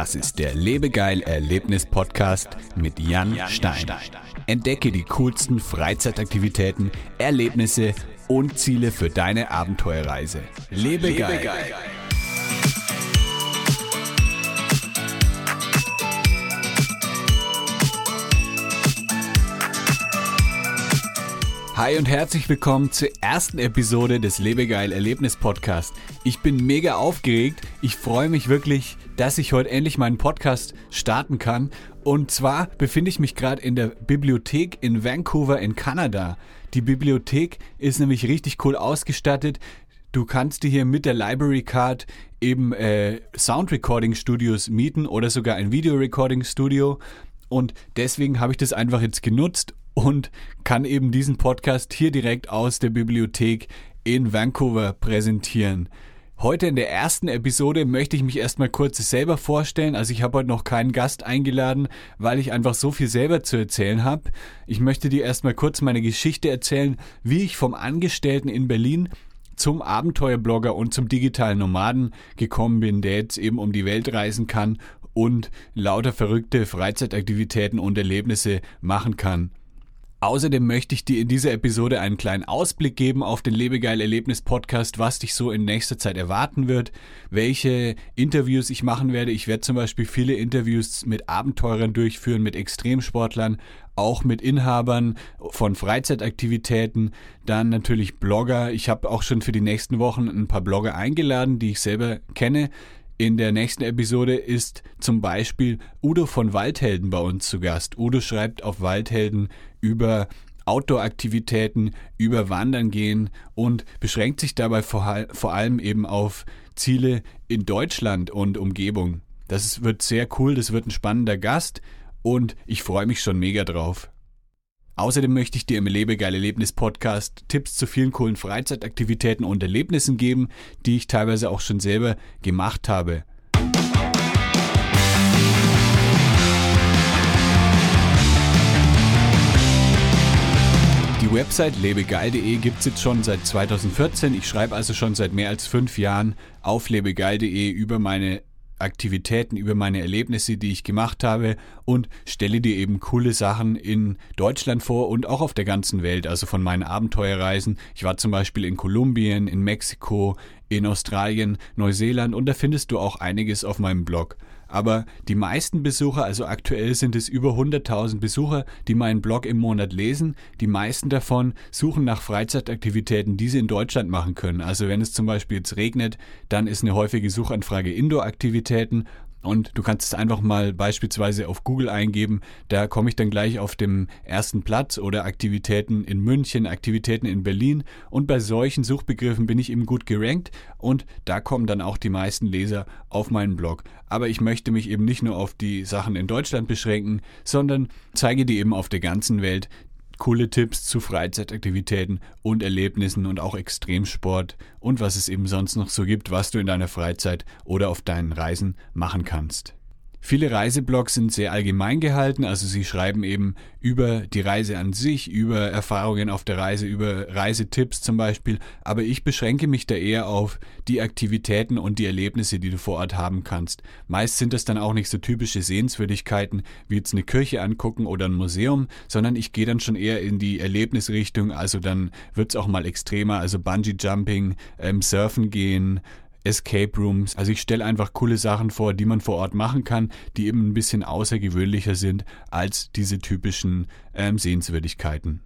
Das ist der Lebegeil Erlebnis Podcast mit Jan Stein. Entdecke die coolsten Freizeitaktivitäten, Erlebnisse und Ziele für deine Abenteuerreise. Lebegeil. Lebegeil. Hi und herzlich willkommen zur ersten Episode des Lebegeil Erlebnis Podcast. Ich bin mega aufgeregt. Ich freue mich wirklich, dass ich heute endlich meinen Podcast starten kann. Und zwar befinde ich mich gerade in der Bibliothek in Vancouver in Kanada. Die Bibliothek ist nämlich richtig cool ausgestattet. Du kannst dir hier mit der Library Card eben äh, Sound Recording Studios mieten oder sogar ein Video Recording Studio. Und deswegen habe ich das einfach jetzt genutzt und kann eben diesen Podcast hier direkt aus der Bibliothek in Vancouver präsentieren. Heute in der ersten Episode möchte ich mich erstmal kurz selber vorstellen. Also ich habe heute noch keinen Gast eingeladen, weil ich einfach so viel selber zu erzählen habe. Ich möchte dir erstmal kurz meine Geschichte erzählen, wie ich vom Angestellten in Berlin zum Abenteuerblogger und zum digitalen Nomaden gekommen bin, der jetzt eben um die Welt reisen kann und lauter verrückte Freizeitaktivitäten und Erlebnisse machen kann. Außerdem möchte ich dir in dieser Episode einen kleinen Ausblick geben auf den Lebegeil Erlebnis Podcast, was dich so in nächster Zeit erwarten wird, welche Interviews ich machen werde. Ich werde zum Beispiel viele Interviews mit Abenteurern durchführen, mit Extremsportlern, auch mit Inhabern von Freizeitaktivitäten, dann natürlich Blogger. Ich habe auch schon für die nächsten Wochen ein paar Blogger eingeladen, die ich selber kenne. In der nächsten Episode ist zum Beispiel Udo von Waldhelden bei uns zu Gast. Udo schreibt auf Waldhelden über Outdoor-Aktivitäten, über Wandern gehen und beschränkt sich dabei vor, vor allem eben auf Ziele in Deutschland und Umgebung. Das wird sehr cool, das wird ein spannender Gast und ich freue mich schon mega drauf. Außerdem möchte ich dir im Lebegeil Erlebnis Podcast Tipps zu vielen coolen Freizeitaktivitäten und Erlebnissen geben, die ich teilweise auch schon selber gemacht habe. Die Website lebegeil.de gibt es jetzt schon seit 2014. Ich schreibe also schon seit mehr als fünf Jahren auf lebegeil.de über meine Aktivitäten, über meine Erlebnisse, die ich gemacht habe und stelle dir eben coole Sachen in Deutschland vor und auch auf der ganzen Welt, also von meinen Abenteuerreisen. Ich war zum Beispiel in Kolumbien, in Mexiko, in Australien, Neuseeland und da findest du auch einiges auf meinem Blog. Aber die meisten Besucher, also aktuell sind es über 100.000 Besucher, die meinen Blog im Monat lesen. Die meisten davon suchen nach Freizeitaktivitäten, die sie in Deutschland machen können. Also wenn es zum Beispiel jetzt regnet, dann ist eine häufige Suchanfrage Indoor-Aktivitäten und du kannst es einfach mal beispielsweise auf Google eingeben. Da komme ich dann gleich auf dem ersten Platz oder Aktivitäten in München, Aktivitäten in Berlin. Und bei solchen Suchbegriffen bin ich eben gut gerankt und da kommen dann auch die meisten Leser auf meinen Blog. Aber ich möchte mich eben nicht nur auf die Sachen in Deutschland beschränken, sondern zeige dir eben auf der ganzen Welt coole Tipps zu Freizeitaktivitäten und Erlebnissen und auch Extremsport und was es eben sonst noch so gibt, was du in deiner Freizeit oder auf deinen Reisen machen kannst. Viele Reiseblogs sind sehr allgemein gehalten, also sie schreiben eben über die Reise an sich, über Erfahrungen auf der Reise, über Reisetipps zum Beispiel, aber ich beschränke mich da eher auf die Aktivitäten und die Erlebnisse, die du vor Ort haben kannst. Meist sind das dann auch nicht so typische Sehenswürdigkeiten wie jetzt eine Kirche angucken oder ein Museum, sondern ich gehe dann schon eher in die Erlebnisrichtung, also dann wird es auch mal extremer, also Bungee Jumping, ähm, Surfen gehen, Escape Rooms. Also ich stelle einfach coole Sachen vor, die man vor Ort machen kann, die eben ein bisschen außergewöhnlicher sind als diese typischen ähm, Sehenswürdigkeiten.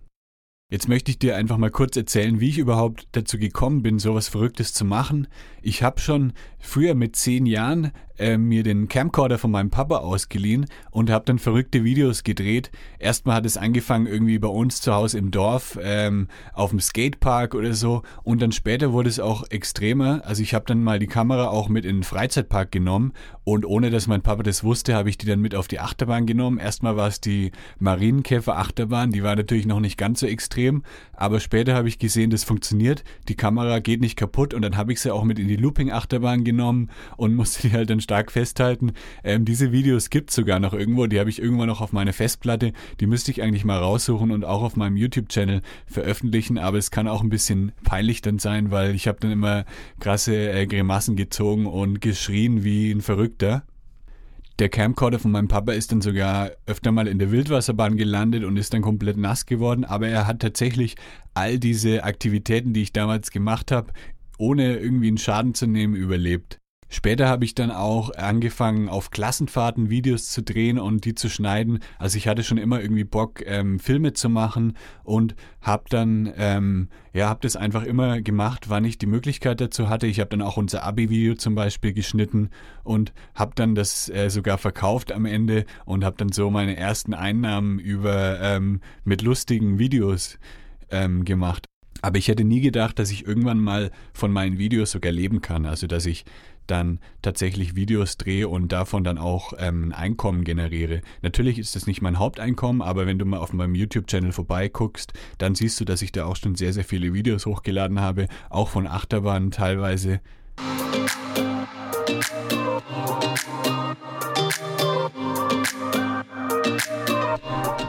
Jetzt möchte ich dir einfach mal kurz erzählen, wie ich überhaupt dazu gekommen bin, sowas Verrücktes zu machen. Ich habe schon früher mit zehn Jahren äh, mir den Camcorder von meinem Papa ausgeliehen und habe dann verrückte Videos gedreht. Erstmal hat es angefangen irgendwie bei uns zu Hause im Dorf, ähm, auf dem Skatepark oder so. Und dann später wurde es auch extremer. Also ich habe dann mal die Kamera auch mit in den Freizeitpark genommen und ohne dass mein Papa das wusste, habe ich die dann mit auf die Achterbahn genommen. Erstmal war es die Marienkäfer Achterbahn, die war natürlich noch nicht ganz so extrem, aber später habe ich gesehen, das funktioniert. Die Kamera geht nicht kaputt und dann habe ich sie auch mit in die Looping Achterbahn genommen und musste die halt dann stark festhalten. Ähm, diese Videos gibt es sogar noch irgendwo, die habe ich irgendwann noch auf meiner Festplatte. Die müsste ich eigentlich mal raussuchen und auch auf meinem YouTube-Channel veröffentlichen, aber es kann auch ein bisschen peinlich dann sein, weil ich habe dann immer krasse äh, Grimassen gezogen und geschrien wie ein Verrückter. Der Camcorder von meinem Papa ist dann sogar öfter mal in der Wildwasserbahn gelandet und ist dann komplett nass geworden, aber er hat tatsächlich all diese Aktivitäten, die ich damals gemacht habe, ohne irgendwie einen Schaden zu nehmen, überlebt. Später habe ich dann auch angefangen, auf Klassenfahrten Videos zu drehen und die zu schneiden. Also ich hatte schon immer irgendwie Bock, ähm, Filme zu machen und habe dann, ähm, ja, habe das einfach immer gemacht, wann ich die Möglichkeit dazu hatte. Ich habe dann auch unser Abi-Video zum Beispiel geschnitten und habe dann das äh, sogar verkauft am Ende und habe dann so meine ersten Einnahmen über ähm, mit lustigen Videos ähm, gemacht. Aber ich hätte nie gedacht, dass ich irgendwann mal von meinen Videos sogar leben kann. Also dass ich dann tatsächlich Videos drehe und davon dann auch ähm, ein Einkommen generiere. Natürlich ist das nicht mein Haupteinkommen, aber wenn du mal auf meinem YouTube-Channel vorbeiguckst, dann siehst du, dass ich da auch schon sehr, sehr viele Videos hochgeladen habe, auch von Achterbahnen teilweise.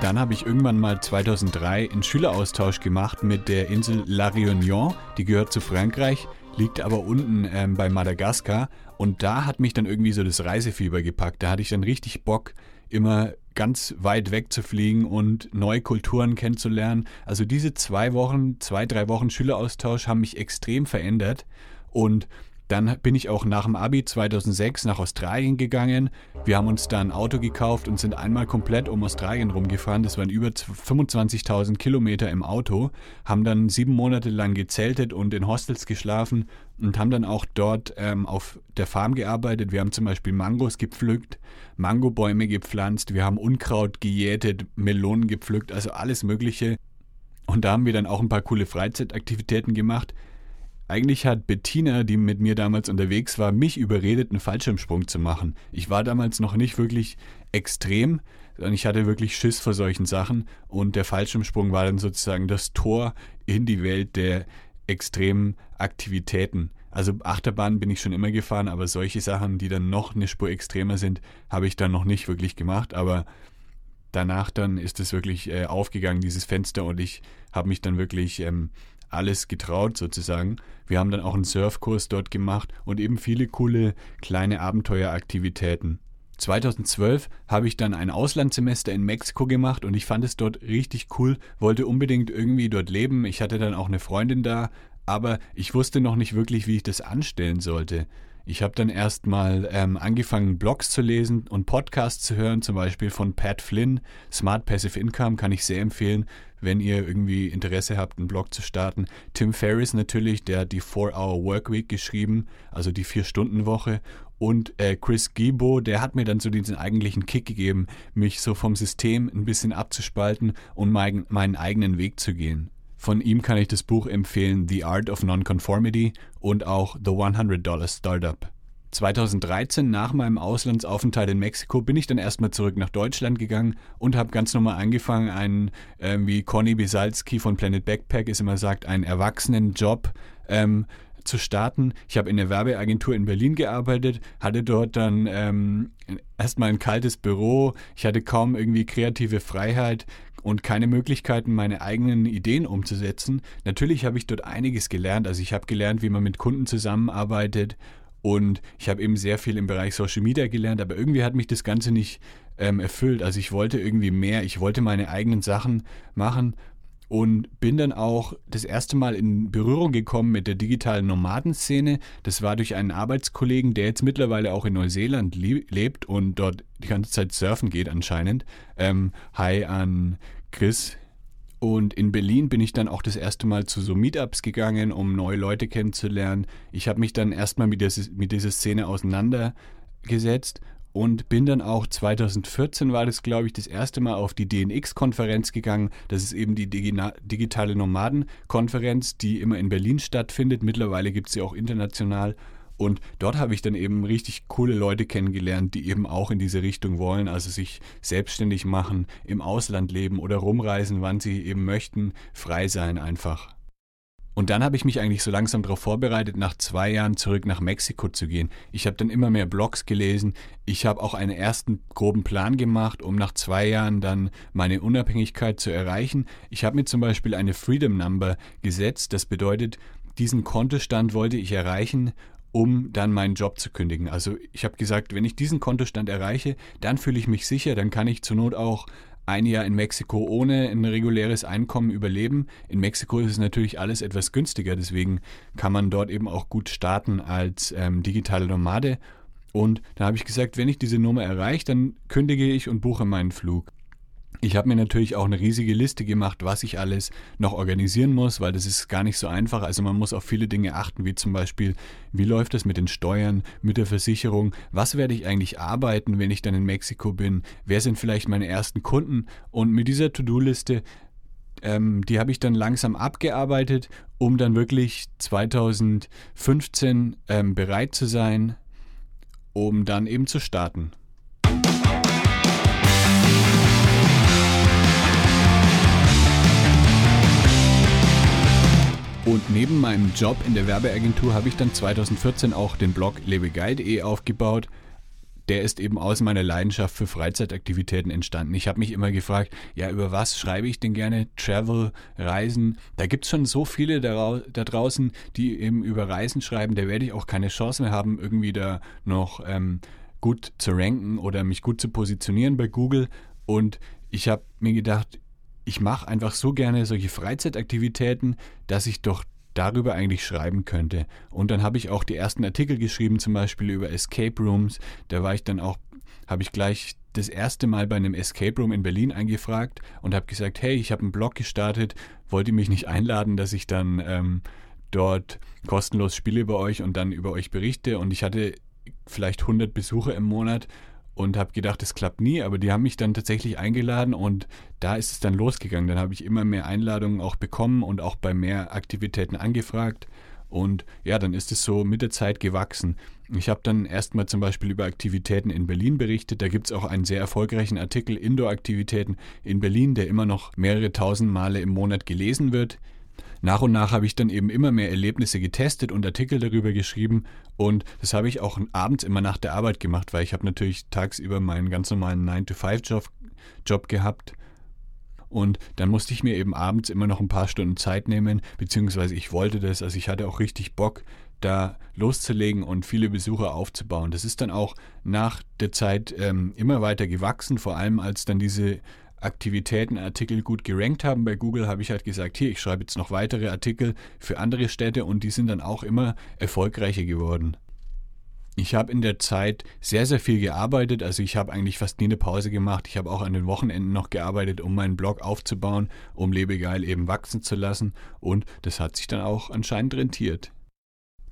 Dann habe ich irgendwann mal 2003 einen Schüleraustausch gemacht mit der Insel La Réunion, die gehört zu Frankreich liegt aber unten ähm, bei Madagaskar und da hat mich dann irgendwie so das Reisefieber gepackt. Da hatte ich dann richtig Bock, immer ganz weit weg zu fliegen und neue Kulturen kennenzulernen. Also diese zwei Wochen, zwei, drei Wochen Schüleraustausch haben mich extrem verändert und dann bin ich auch nach dem Abi 2006 nach Australien gegangen. Wir haben uns da ein Auto gekauft und sind einmal komplett um Australien rumgefahren. Das waren über 25.000 Kilometer im Auto. Haben dann sieben Monate lang gezeltet und in Hostels geschlafen und haben dann auch dort ähm, auf der Farm gearbeitet. Wir haben zum Beispiel Mangos gepflückt, Mangobäume gepflanzt, wir haben Unkraut gejätet, Melonen gepflückt, also alles Mögliche. Und da haben wir dann auch ein paar coole Freizeitaktivitäten gemacht. Eigentlich hat Bettina, die mit mir damals unterwegs war, mich überredet, einen Fallschirmsprung zu machen. Ich war damals noch nicht wirklich extrem, sondern ich hatte wirklich Schiss vor solchen Sachen und der Fallschirmsprung war dann sozusagen das Tor in die Welt der extremen Aktivitäten. Also Achterbahn bin ich schon immer gefahren, aber solche Sachen, die dann noch eine Spur extremer sind, habe ich dann noch nicht wirklich gemacht. Aber danach dann ist es wirklich äh, aufgegangen, dieses Fenster, und ich habe mich dann wirklich ähm, alles getraut sozusagen. Wir haben dann auch einen Surfkurs dort gemacht und eben viele coole kleine Abenteueraktivitäten. 2012 habe ich dann ein Auslandssemester in Mexiko gemacht und ich fand es dort richtig cool, wollte unbedingt irgendwie dort leben. Ich hatte dann auch eine Freundin da, aber ich wusste noch nicht wirklich, wie ich das anstellen sollte. Ich habe dann erstmal ähm, angefangen, Blogs zu lesen und Podcasts zu hören, zum Beispiel von Pat Flynn. Smart Passive Income kann ich sehr empfehlen, wenn ihr irgendwie Interesse habt, einen Blog zu starten. Tim Ferriss natürlich, der hat die 4-Hour Workweek geschrieben, also die 4-Stunden-Woche. Und äh, Chris Gibo, der hat mir dann so diesen eigentlichen Kick gegeben, mich so vom System ein bisschen abzuspalten und mein, meinen eigenen Weg zu gehen. Von ihm kann ich das Buch empfehlen The Art of Nonconformity und auch The 100 Dollar Startup. 2013, nach meinem Auslandsaufenthalt in Mexiko, bin ich dann erstmal zurück nach Deutschland gegangen und habe ganz normal angefangen, einen, äh, wie Conny Bisalski von Planet Backpack es immer sagt, einen Erwachsenenjob ähm, zu starten. Ich habe in der Werbeagentur in Berlin gearbeitet, hatte dort dann ähm, erstmal ein kaltes Büro. Ich hatte kaum irgendwie kreative Freiheit und keine Möglichkeiten, meine eigenen Ideen umzusetzen. Natürlich habe ich dort einiges gelernt. Also ich habe gelernt, wie man mit Kunden zusammenarbeitet und ich habe eben sehr viel im Bereich Social Media gelernt, aber irgendwie hat mich das Ganze nicht ähm, erfüllt. Also ich wollte irgendwie mehr, ich wollte meine eigenen Sachen machen und bin dann auch das erste Mal in Berührung gekommen mit der digitalen Nomadenszene. Das war durch einen Arbeitskollegen, der jetzt mittlerweile auch in Neuseeland lebt und dort die ganze Zeit surfen geht anscheinend. Ähm, hi an Chris. Und in Berlin bin ich dann auch das erste Mal zu so Meetups gegangen, um neue Leute kennenzulernen. Ich habe mich dann erstmal mit, mit dieser Szene auseinandergesetzt und bin dann auch 2014 war das, glaube ich, das erste Mal auf die DNX-Konferenz gegangen. Das ist eben die digitale Nomaden-Konferenz, die immer in Berlin stattfindet. Mittlerweile gibt es sie auch international. Und dort habe ich dann eben richtig coole Leute kennengelernt, die eben auch in diese Richtung wollen, also sich selbstständig machen, im Ausland leben oder rumreisen, wann sie eben möchten, frei sein einfach. Und dann habe ich mich eigentlich so langsam darauf vorbereitet, nach zwei Jahren zurück nach Mexiko zu gehen. Ich habe dann immer mehr Blogs gelesen. Ich habe auch einen ersten groben Plan gemacht, um nach zwei Jahren dann meine Unabhängigkeit zu erreichen. Ich habe mir zum Beispiel eine Freedom Number gesetzt. Das bedeutet, diesen Kontostand wollte ich erreichen um dann meinen Job zu kündigen. Also ich habe gesagt, wenn ich diesen Kontostand erreiche, dann fühle ich mich sicher, dann kann ich zur Not auch ein Jahr in Mexiko ohne ein reguläres Einkommen überleben. In Mexiko ist es natürlich alles etwas günstiger, deswegen kann man dort eben auch gut starten als ähm, digitale Nomade. Und da habe ich gesagt, wenn ich diese Nummer erreiche, dann kündige ich und buche meinen Flug. Ich habe mir natürlich auch eine riesige Liste gemacht, was ich alles noch organisieren muss, weil das ist gar nicht so einfach. Also man muss auf viele Dinge achten, wie zum Beispiel, wie läuft es mit den Steuern, mit der Versicherung, was werde ich eigentlich arbeiten, wenn ich dann in Mexiko bin, wer sind vielleicht meine ersten Kunden. Und mit dieser To-Do-Liste, ähm, die habe ich dann langsam abgearbeitet, um dann wirklich 2015 ähm, bereit zu sein, um dann eben zu starten. Und neben meinem Job in der Werbeagentur habe ich dann 2014 auch den Blog lebegeil.de aufgebaut. Der ist eben aus meiner Leidenschaft für Freizeitaktivitäten entstanden. Ich habe mich immer gefragt, ja, über was schreibe ich denn gerne? Travel, Reisen. Da gibt es schon so viele da, draußen, die eben über Reisen schreiben. Da werde ich auch keine Chance mehr haben, irgendwie da noch ähm, gut zu ranken oder mich gut zu positionieren bei Google. Und ich habe mir gedacht, ich mache einfach so gerne solche Freizeitaktivitäten, dass ich doch darüber eigentlich schreiben könnte. Und dann habe ich auch die ersten Artikel geschrieben, zum Beispiel über Escape Rooms. Da war ich dann auch, habe ich gleich das erste Mal bei einem Escape Room in Berlin eingefragt und habe gesagt, hey, ich habe einen Blog gestartet, wollt ihr mich nicht einladen, dass ich dann ähm, dort kostenlos spiele bei euch und dann über euch berichte. Und ich hatte vielleicht 100 Besucher im Monat und habe gedacht, es klappt nie, aber die haben mich dann tatsächlich eingeladen und da ist es dann losgegangen. Dann habe ich immer mehr Einladungen auch bekommen und auch bei mehr Aktivitäten angefragt. Und ja, dann ist es so mit der Zeit gewachsen. Ich habe dann erstmal zum Beispiel über Aktivitäten in Berlin berichtet. Da gibt es auch einen sehr erfolgreichen Artikel Indoor-Aktivitäten in Berlin, der immer noch mehrere tausend Male im Monat gelesen wird nach und nach habe ich dann eben immer mehr Erlebnisse getestet und Artikel darüber geschrieben und das habe ich auch abends immer nach der Arbeit gemacht, weil ich habe natürlich tagsüber meinen ganz normalen 9-to-5-Job Job gehabt und dann musste ich mir eben abends immer noch ein paar Stunden Zeit nehmen, beziehungsweise ich wollte das, also ich hatte auch richtig Bock, da loszulegen und viele Besucher aufzubauen. Das ist dann auch nach der Zeit ähm, immer weiter gewachsen, vor allem als dann diese Aktivitäten, Artikel gut gerankt haben bei Google, habe ich halt gesagt, hier, ich schreibe jetzt noch weitere Artikel für andere Städte und die sind dann auch immer erfolgreicher geworden. Ich habe in der Zeit sehr, sehr viel gearbeitet. Also ich habe eigentlich fast nie eine Pause gemacht. Ich habe auch an den Wochenenden noch gearbeitet, um meinen Blog aufzubauen, um Lebegeil eben wachsen zu lassen. Und das hat sich dann auch anscheinend rentiert.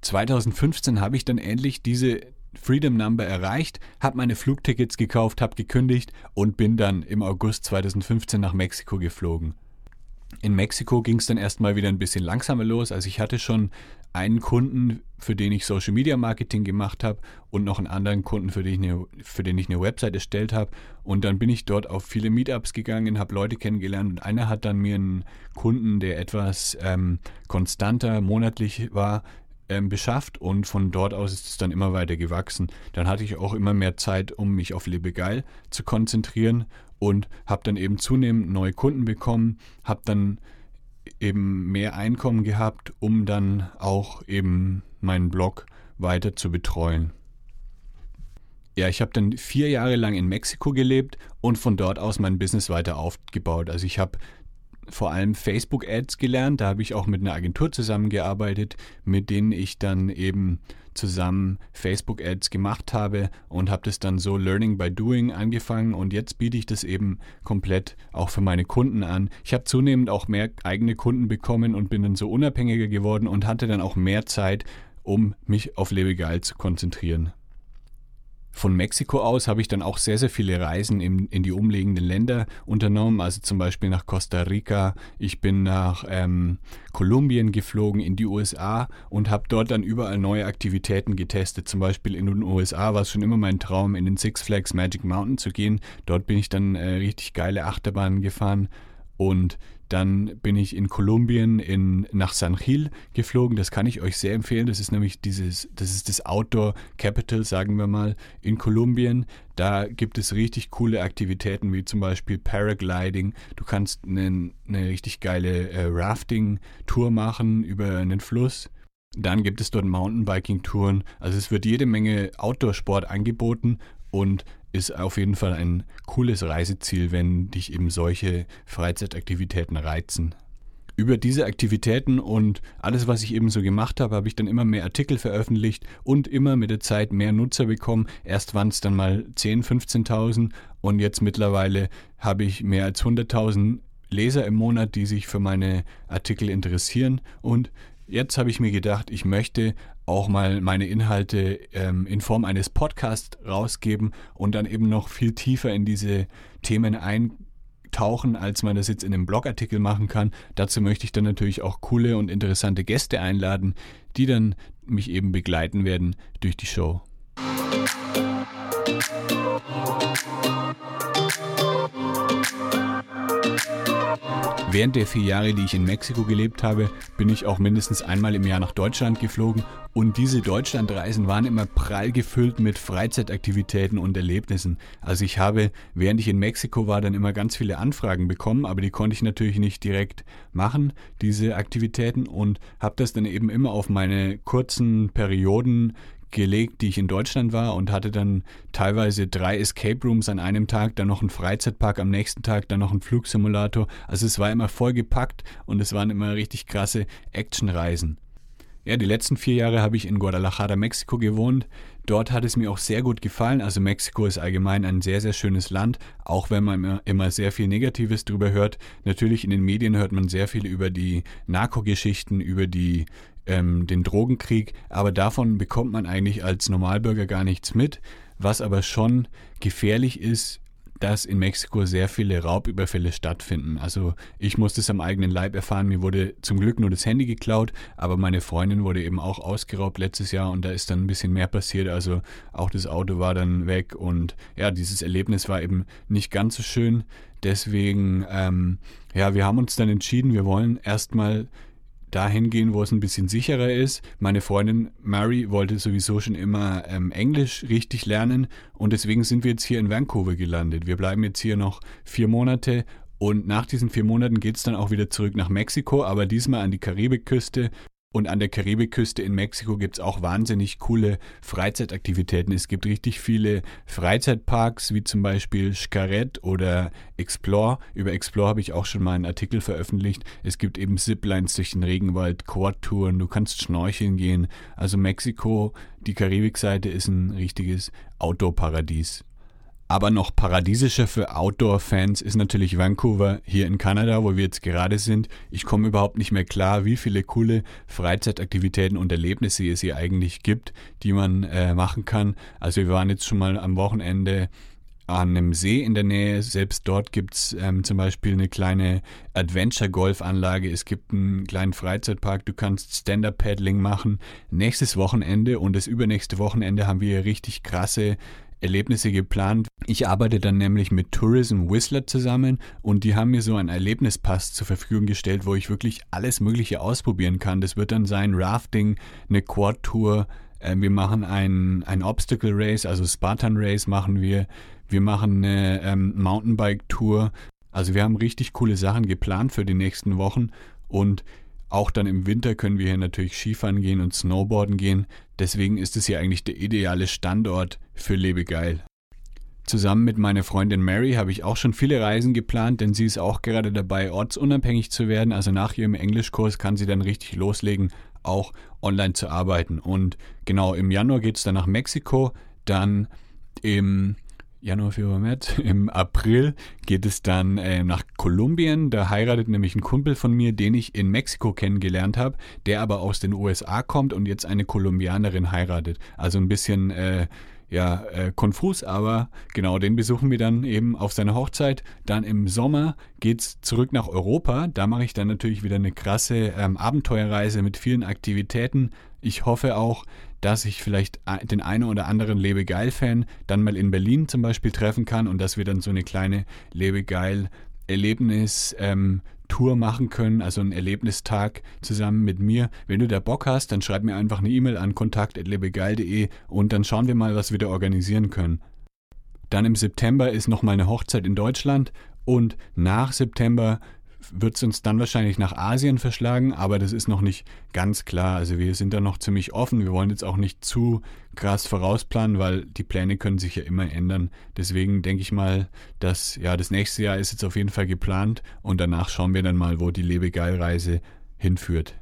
2015 habe ich dann endlich diese Freedom Number erreicht, habe meine Flugtickets gekauft, habe gekündigt und bin dann im August 2015 nach Mexiko geflogen. In Mexiko ging es dann erstmal wieder ein bisschen langsamer los. Also ich hatte schon einen Kunden, für den ich Social Media Marketing gemacht habe und noch einen anderen Kunden, für den ich eine, für den ich eine Website erstellt habe. Und dann bin ich dort auf viele Meetups gegangen, habe Leute kennengelernt und einer hat dann mir einen Kunden, der etwas ähm, konstanter monatlich war, ähm, beschafft und von dort aus ist es dann immer weiter gewachsen. Dann hatte ich auch immer mehr Zeit, um mich auf Lebegeil zu konzentrieren und habe dann eben zunehmend neue Kunden bekommen, habe dann eben mehr Einkommen gehabt, um dann auch eben meinen Blog weiter zu betreuen. Ja, ich habe dann vier Jahre lang in Mexiko gelebt und von dort aus mein Business weiter aufgebaut. Also ich habe vor allem Facebook-Ads gelernt. Da habe ich auch mit einer Agentur zusammengearbeitet, mit denen ich dann eben zusammen Facebook-Ads gemacht habe und habe das dann so Learning by Doing angefangen und jetzt biete ich das eben komplett auch für meine Kunden an. Ich habe zunehmend auch mehr eigene Kunden bekommen und bin dann so unabhängiger geworden und hatte dann auch mehr Zeit, um mich auf Lebegeil zu konzentrieren. Von Mexiko aus habe ich dann auch sehr, sehr viele Reisen in, in die umliegenden Länder unternommen, also zum Beispiel nach Costa Rica. Ich bin nach ähm, Kolumbien geflogen, in die USA und habe dort dann überall neue Aktivitäten getestet. Zum Beispiel in den USA war es schon immer mein Traum, in den Six Flags Magic Mountain zu gehen. Dort bin ich dann äh, richtig geile Achterbahnen gefahren und dann bin ich in Kolumbien in, nach San Gil geflogen. Das kann ich euch sehr empfehlen. Das ist nämlich dieses, das ist das Outdoor Capital, sagen wir mal, in Kolumbien. Da gibt es richtig coole Aktivitäten wie zum Beispiel Paragliding. Du kannst eine, eine richtig geile äh, Rafting-Tour machen über einen Fluss. Dann gibt es dort Mountainbiking-Touren. Also es wird jede Menge Outdoor-Sport angeboten und ist auf jeden Fall ein cooles Reiseziel, wenn dich eben solche Freizeitaktivitäten reizen. Über diese Aktivitäten und alles, was ich eben so gemacht habe, habe ich dann immer mehr Artikel veröffentlicht und immer mit der Zeit mehr Nutzer bekommen. Erst waren es dann mal 10.000, 15.000 und jetzt mittlerweile habe ich mehr als 100.000 Leser im Monat, die sich für meine Artikel interessieren. Und jetzt habe ich mir gedacht, ich möchte auch mal meine Inhalte ähm, in Form eines Podcasts rausgeben und dann eben noch viel tiefer in diese Themen eintauchen, als man das jetzt in einem Blogartikel machen kann. Dazu möchte ich dann natürlich auch coole und interessante Gäste einladen, die dann mich eben begleiten werden durch die Show. Während der vier Jahre, die ich in Mexiko gelebt habe, bin ich auch mindestens einmal im Jahr nach Deutschland geflogen und diese Deutschlandreisen waren immer prall gefüllt mit Freizeitaktivitäten und Erlebnissen. Also ich habe, während ich in Mexiko war, dann immer ganz viele Anfragen bekommen, aber die konnte ich natürlich nicht direkt machen, diese Aktivitäten und habe das dann eben immer auf meine kurzen Perioden gelegt, die ich in Deutschland war und hatte dann teilweise drei Escape Rooms an einem Tag, dann noch einen Freizeitpark am nächsten Tag, dann noch einen Flugsimulator. Also es war immer voll gepackt und es waren immer richtig krasse Actionreisen. Ja, die letzten vier Jahre habe ich in Guadalajara, Mexiko gewohnt. Dort hat es mir auch sehr gut gefallen. Also Mexiko ist allgemein ein sehr, sehr schönes Land, auch wenn man immer sehr viel Negatives drüber hört. Natürlich in den Medien hört man sehr viel über die Narkogeschichten, über die ähm, den Drogenkrieg, aber davon bekommt man eigentlich als Normalbürger gar nichts mit. Was aber schon gefährlich ist, dass in Mexiko sehr viele Raubüberfälle stattfinden. Also ich musste es am eigenen Leib erfahren. Mir wurde zum Glück nur das Handy geklaut, aber meine Freundin wurde eben auch ausgeraubt letztes Jahr und da ist dann ein bisschen mehr passiert. Also auch das Auto war dann weg und ja, dieses Erlebnis war eben nicht ganz so schön. Deswegen, ähm, ja, wir haben uns dann entschieden, wir wollen erstmal dahin gehen, wo es ein bisschen sicherer ist. Meine Freundin Mary wollte sowieso schon immer ähm, Englisch richtig lernen und deswegen sind wir jetzt hier in Vancouver gelandet. Wir bleiben jetzt hier noch vier Monate und nach diesen vier Monaten geht es dann auch wieder zurück nach Mexiko, aber diesmal an die Karibikküste und an der Karibikküste in Mexiko gibt es auch wahnsinnig coole Freizeitaktivitäten. Es gibt richtig viele Freizeitparks, wie zum Beispiel Xcaret oder Explore. Über Explore habe ich auch schon mal einen Artikel veröffentlicht. Es gibt eben Ziplines durch den Regenwald, Quad-Touren, du kannst schnorcheln gehen. Also Mexiko, die Karibikseite ist ein richtiges Outdoor-Paradies. Aber noch paradiesischer für Outdoor-Fans ist natürlich Vancouver hier in Kanada, wo wir jetzt gerade sind. Ich komme überhaupt nicht mehr klar, wie viele coole Freizeitaktivitäten und Erlebnisse es hier eigentlich gibt, die man äh, machen kann. Also wir waren jetzt schon mal am Wochenende an einem See in der Nähe. Selbst dort gibt es ähm, zum Beispiel eine kleine Adventure-Golf-Anlage. Es gibt einen kleinen Freizeitpark. Du kannst Stand-Up-Paddling machen. Nächstes Wochenende und das übernächste Wochenende haben wir richtig krasse Erlebnisse geplant. Ich arbeite dann nämlich mit Tourism Whistler zusammen und die haben mir so einen Erlebnispass zur Verfügung gestellt, wo ich wirklich alles Mögliche ausprobieren kann. Das wird dann sein Rafting, eine Quad-Tour. Äh, wir machen ein, ein Obstacle Race, also Spartan Race machen wir. Wir machen eine ähm, Mountainbike-Tour. Also wir haben richtig coole Sachen geplant für die nächsten Wochen und auch dann im Winter können wir hier natürlich Skifahren gehen und Snowboarden gehen. Deswegen ist es hier eigentlich der ideale Standort für Lebegeil. Zusammen mit meiner Freundin Mary habe ich auch schon viele Reisen geplant, denn sie ist auch gerade dabei, ortsunabhängig zu werden. Also nach ihrem Englischkurs kann sie dann richtig loslegen, auch online zu arbeiten. Und genau im Januar geht es dann nach Mexiko, dann im Januar, Februar, März. Im April geht es dann äh, nach Kolumbien. Da heiratet nämlich ein Kumpel von mir, den ich in Mexiko kennengelernt habe, der aber aus den USA kommt und jetzt eine Kolumbianerin heiratet. Also ein bisschen äh, ja, äh, konfus, aber genau, den besuchen wir dann eben auf seiner Hochzeit. Dann im Sommer geht es zurück nach Europa. Da mache ich dann natürlich wieder eine krasse ähm, Abenteuerreise mit vielen Aktivitäten. Ich hoffe auch, dass ich vielleicht den einen oder anderen Lebegeil-Fan dann mal in Berlin zum Beispiel treffen kann und dass wir dann so eine kleine Lebegeil-Erlebnis ähm, machen können, also einen Erlebnistag zusammen mit mir. Wenn du da Bock hast, dann schreib mir einfach eine E-Mail an kontakt.lebegeil.de und dann schauen wir mal, was wir da organisieren können. Dann im September ist nochmal eine Hochzeit in Deutschland und nach September wird es uns dann wahrscheinlich nach Asien verschlagen, aber das ist noch nicht ganz klar. Also wir sind da noch ziemlich offen. Wir wollen jetzt auch nicht zu krass vorausplanen, weil die Pläne können sich ja immer ändern. Deswegen denke ich mal, dass ja das nächste Jahr ist jetzt auf jeden Fall geplant und danach schauen wir dann mal, wo die Lebegeil-Reise hinführt.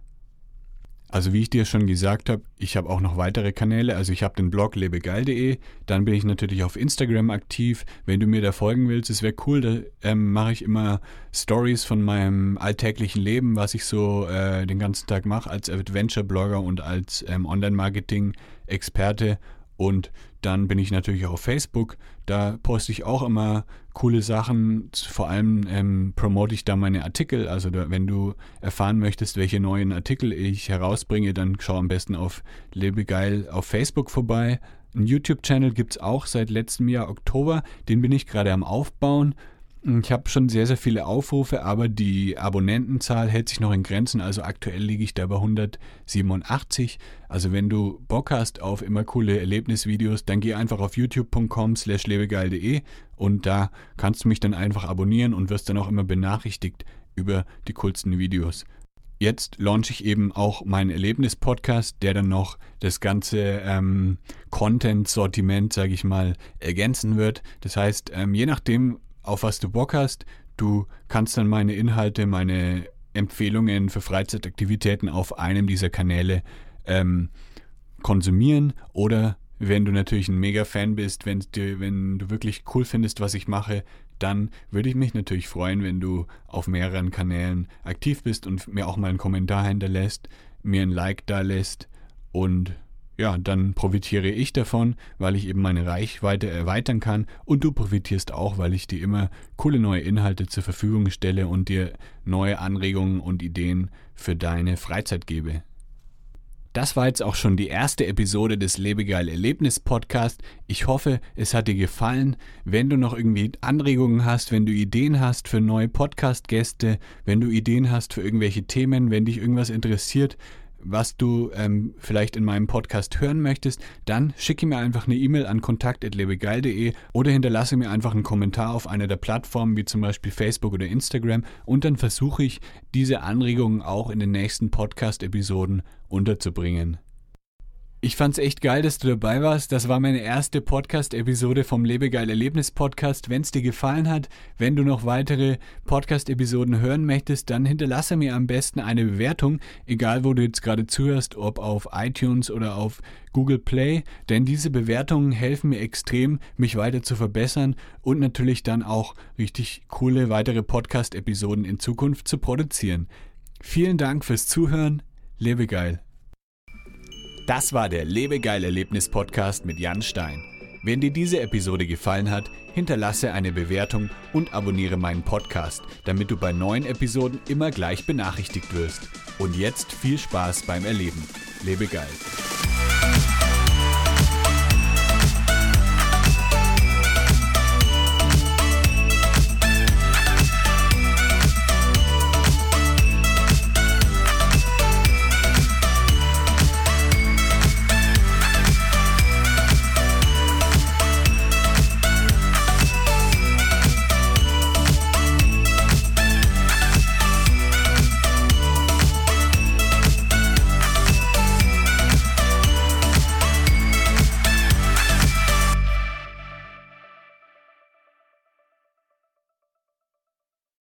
Also wie ich dir schon gesagt habe, ich habe auch noch weitere Kanäle. Also ich habe den Blog lebegeil.de, dann bin ich natürlich auf Instagram aktiv. Wenn du mir da folgen willst, es wäre cool, da ähm, mache ich immer Stories von meinem alltäglichen Leben, was ich so äh, den ganzen Tag mache als Adventure-Blogger und als ähm, Online-Marketing-Experte. Und dann bin ich natürlich auch auf Facebook. Da poste ich auch immer coole Sachen. Vor allem ähm, promote ich da meine Artikel. Also da, wenn du erfahren möchtest, welche neuen Artikel ich herausbringe, dann schau am besten auf Lebegeil auf Facebook vorbei. Ein YouTube-Channel gibt es auch seit letztem Jahr Oktober. Den bin ich gerade am Aufbauen. Ich habe schon sehr, sehr viele Aufrufe, aber die Abonnentenzahl hält sich noch in Grenzen. Also aktuell liege ich da bei 187. Also wenn du Bock hast auf immer coole Erlebnisvideos, dann geh einfach auf youtube.com slash lebegeil.de und da kannst du mich dann einfach abonnieren und wirst dann auch immer benachrichtigt über die coolsten Videos. Jetzt launche ich eben auch meinen Erlebnis-Podcast, der dann noch das ganze ähm, Content-Sortiment, sage ich mal, ergänzen wird. Das heißt, ähm, je nachdem, auf was du Bock hast. Du kannst dann meine Inhalte, meine Empfehlungen für Freizeitaktivitäten auf einem dieser Kanäle ähm, konsumieren oder wenn du natürlich ein Mega-Fan bist, wenn du, wenn du wirklich cool findest, was ich mache, dann würde ich mich natürlich freuen, wenn du auf mehreren Kanälen aktiv bist und mir auch mal einen Kommentar hinterlässt, mir ein Like da lässt und ja, dann profitiere ich davon, weil ich eben meine Reichweite erweitern kann und du profitierst auch, weil ich dir immer coole neue Inhalte zur Verfügung stelle und dir neue Anregungen und Ideen für deine Freizeit gebe. Das war jetzt auch schon die erste Episode des Lebegeil Erlebnis Podcast. Ich hoffe, es hat dir gefallen. Wenn du noch irgendwie Anregungen hast, wenn du Ideen hast für neue Podcast-Gäste, wenn du Ideen hast für irgendwelche Themen, wenn dich irgendwas interessiert, was du ähm, vielleicht in meinem Podcast hören möchtest, dann schicke mir einfach eine E-Mail an kontakt.lebegeil.de oder hinterlasse mir einfach einen Kommentar auf einer der Plattformen wie zum Beispiel Facebook oder Instagram und dann versuche ich, diese Anregungen auch in den nächsten Podcast-Episoden unterzubringen. Ich fand's echt geil, dass du dabei warst. Das war meine erste Podcast-Episode vom Lebegeil Erlebnis Podcast. Wenn's dir gefallen hat, wenn du noch weitere Podcast-Episoden hören möchtest, dann hinterlasse mir am besten eine Bewertung, egal wo du jetzt gerade zuhörst, ob auf iTunes oder auf Google Play, denn diese Bewertungen helfen mir extrem, mich weiter zu verbessern und natürlich dann auch richtig coole weitere Podcast-Episoden in Zukunft zu produzieren. Vielen Dank fürs Zuhören. Lebegeil. Das war der Lebegeil-Erlebnis-Podcast mit Jan Stein. Wenn dir diese Episode gefallen hat, hinterlasse eine Bewertung und abonniere meinen Podcast, damit du bei neuen Episoden immer gleich benachrichtigt wirst. Und jetzt viel Spaß beim Erleben. Lebe geil.